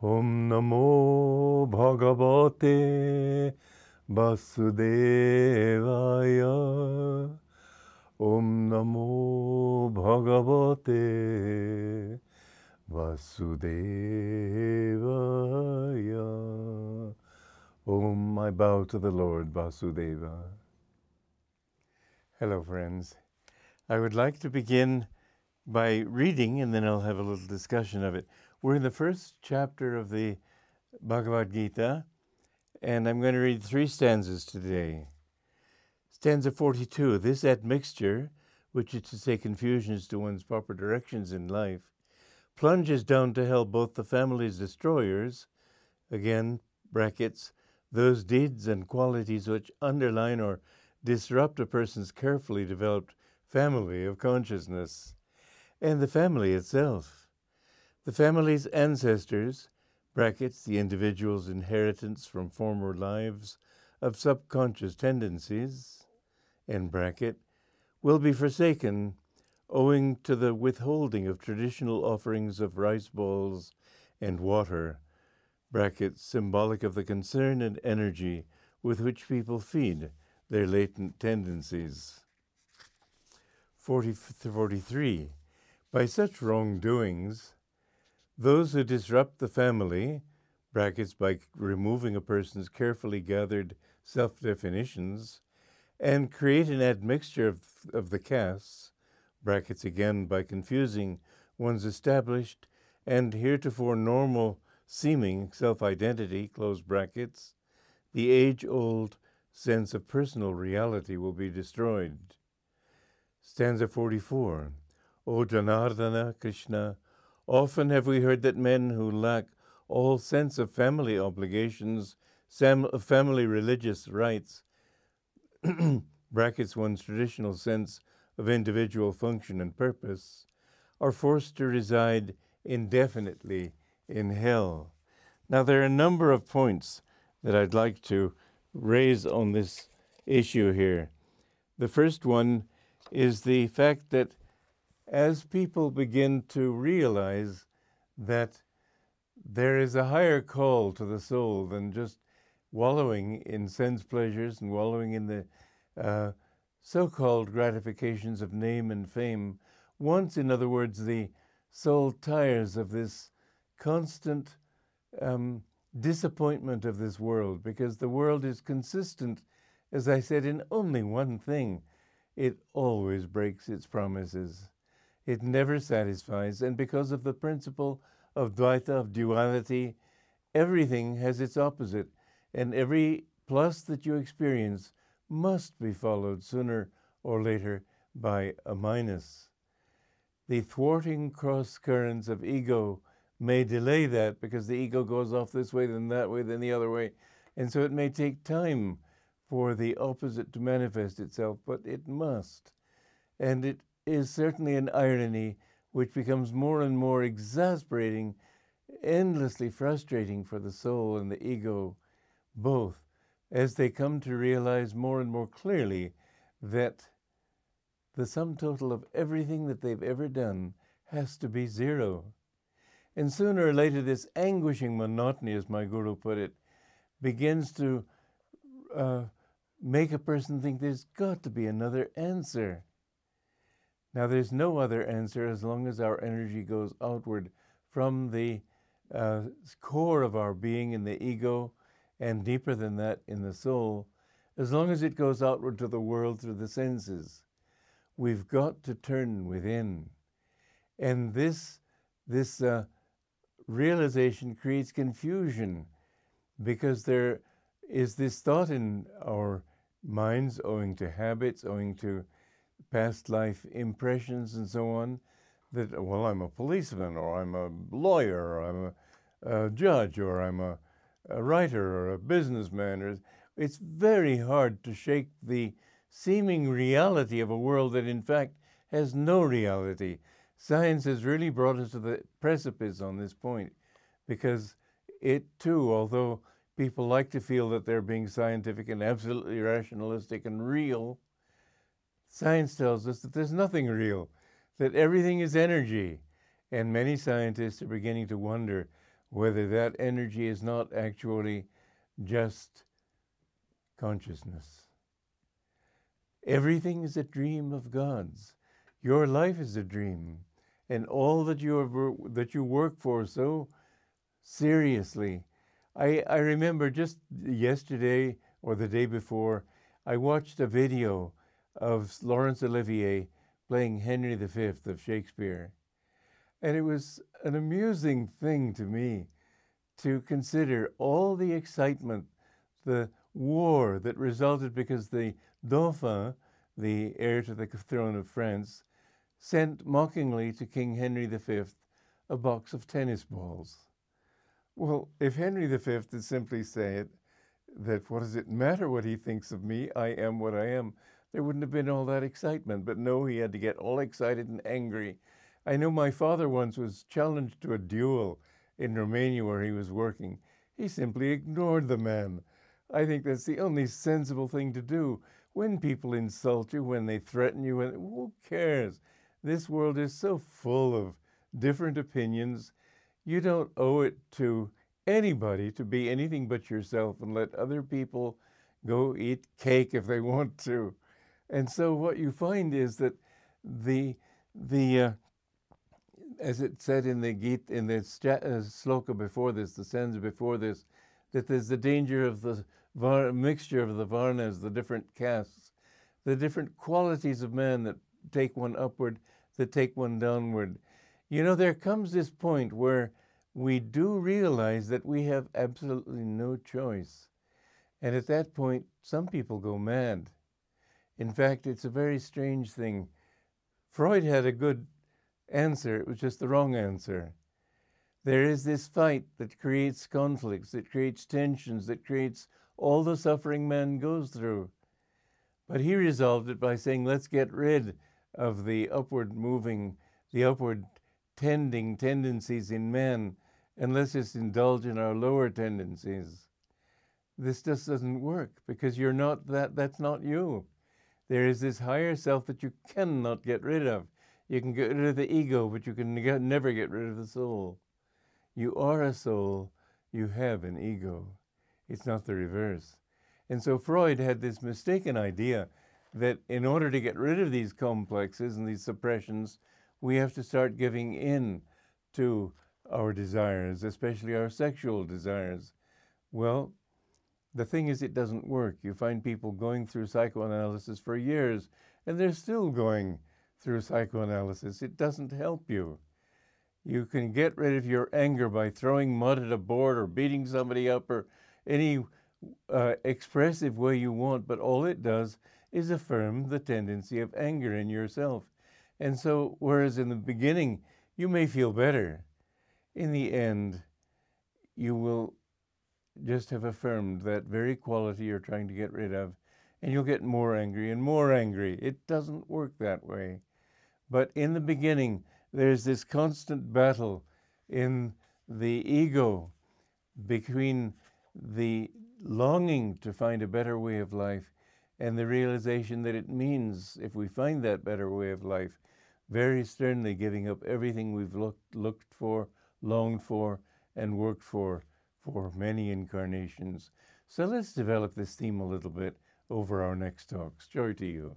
Om Namo Bhagavate Vasudevaya. Om Namo Bhagavate Vasudevaya. Om, I bow to the Lord Vasudeva. Hello, friends. I would like to begin by reading, and then I'll have a little discussion of it. We're in the first chapter of the Bhagavad Gita, and I'm going to read three stanzas today. Stanza 42 This admixture, which is to say confusion to one's proper directions in life, plunges down to hell both the family's destroyers, again, brackets, those deeds and qualities which underline or disrupt a person's carefully developed family of consciousness, and the family itself. The family's ancestors, brackets, the individual's inheritance from former lives of subconscious tendencies, end bracket, will be forsaken owing to the withholding of traditional offerings of rice balls and water, brackets, symbolic of the concern and energy with which people feed their latent tendencies. 40, 43. By such wrongdoings, those who disrupt the family, brackets by removing a person's carefully gathered self definitions, and create an admixture of, of the castes, brackets again by confusing one's established and heretofore normal seeming self identity, close brackets, the age old sense of personal reality will be destroyed. Stanza 44 O Janardana Krishna, Often have we heard that men who lack all sense of family obligations, family religious rites, brackets one's traditional sense of individual function and purpose, are forced to reside indefinitely in hell. Now, there are a number of points that I'd like to raise on this issue here. The first one is the fact that as people begin to realize that there is a higher call to the soul than just wallowing in sense pleasures and wallowing in the uh, so called gratifications of name and fame. Once, in other words, the soul tires of this constant um, disappointment of this world because the world is consistent, as I said, in only one thing it always breaks its promises. It never satisfies, and because of the principle of Dvaita, of duality, everything has its opposite, and every plus that you experience must be followed sooner or later by a minus. The thwarting cross currents of ego may delay that because the ego goes off this way, then that way, then the other way. And so it may take time for the opposite to manifest itself, but it must. And it is certainly an irony which becomes more and more exasperating, endlessly frustrating for the soul and the ego, both, as they come to realize more and more clearly that the sum total of everything that they've ever done has to be zero. And sooner or later, this anguishing monotony, as my guru put it, begins to uh, make a person think there's got to be another answer. Now, there's no other answer as long as our energy goes outward from the uh, core of our being in the ego and deeper than that in the soul, as long as it goes outward to the world through the senses. We've got to turn within. And this, this uh, realization creates confusion because there is this thought in our minds, owing to habits, owing to past life impressions and so on that, well, I'm a policeman or I'm a lawyer or I'm a, a judge or I'm a, a, writer or a businessman. It's very hard to shake the seeming reality of a world that, in fact, has no reality. Science has really brought us to the precipice on this point because it too, although people like to feel that they're being scientific and absolutely rationalistic and real, Science tells us that there's nothing real, that everything is energy. And many scientists are beginning to wonder whether that energy is not actually just consciousness. Everything is a dream of God's. Your life is a dream, and all that you that you work for so seriously. I, I remember just yesterday or the day before, I watched a video of Laurence Olivier playing Henry V of Shakespeare. And it was an amusing thing to me to consider all the excitement, the war that resulted because the Dauphin, the heir to the throne of France, sent mockingly to King Henry V a box of tennis balls. Well, if Henry V had simply said that what does it matter what he thinks of me, I am what I am, there wouldn't have been all that excitement. But no, he had to get all excited and angry. I know my father once was challenged to a duel in Romania where he was working. He simply ignored the man. I think that's the only sensible thing to do. When people insult you, when they threaten you, when, who cares? This world is so full of different opinions. You don't owe it to anybody to be anything but yourself and let other people go eat cake if they want to. And so what you find is that the the uh, as it said in the Gita, in the uh, sloka before this, the stanza before this, that there's the danger of the var- mixture of the varnas, the different castes, the different qualities of man that take one upward, that take one downward. You know, there comes this point where we do realize that we have absolutely no choice. And at that point, some people go mad. In fact, it's a very strange thing. Freud had a good answer, it was just the wrong answer. There is this fight that creates conflicts, that creates tensions, that creates all the suffering man goes through. But he resolved it by saying, let's get rid of the upward moving, the upward tending tendencies in man, and let's just indulge in our lower tendencies. This just doesn't work because you're not that, that's not you. There is this higher self that you cannot get rid of. You can get rid of the ego, but you can never get rid of the soul. You are a soul, you have an ego. It's not the reverse. And so Freud had this mistaken idea that in order to get rid of these complexes and these suppressions, we have to start giving in to our desires, especially our sexual desires. Well, the thing is, it doesn't work. You find people going through psychoanalysis for years, and they're still going through psychoanalysis. It doesn't help you. You can get rid of your anger by throwing mud at a board or beating somebody up or any uh, expressive way you want, but all it does is affirm the tendency of anger in yourself. And so, whereas in the beginning you may feel better, in the end you will just have affirmed that very quality you're trying to get rid of, and you'll get more angry and more angry. It doesn't work that way. But in the beginning, there's this constant battle in the ego between the longing to find a better way of life and the realization that it means, if we find that better way of life, very sternly giving up everything we've looked, looked for, longed for, and worked for for many incarnations. So let's develop this theme a little bit over our next talks. Joy to you.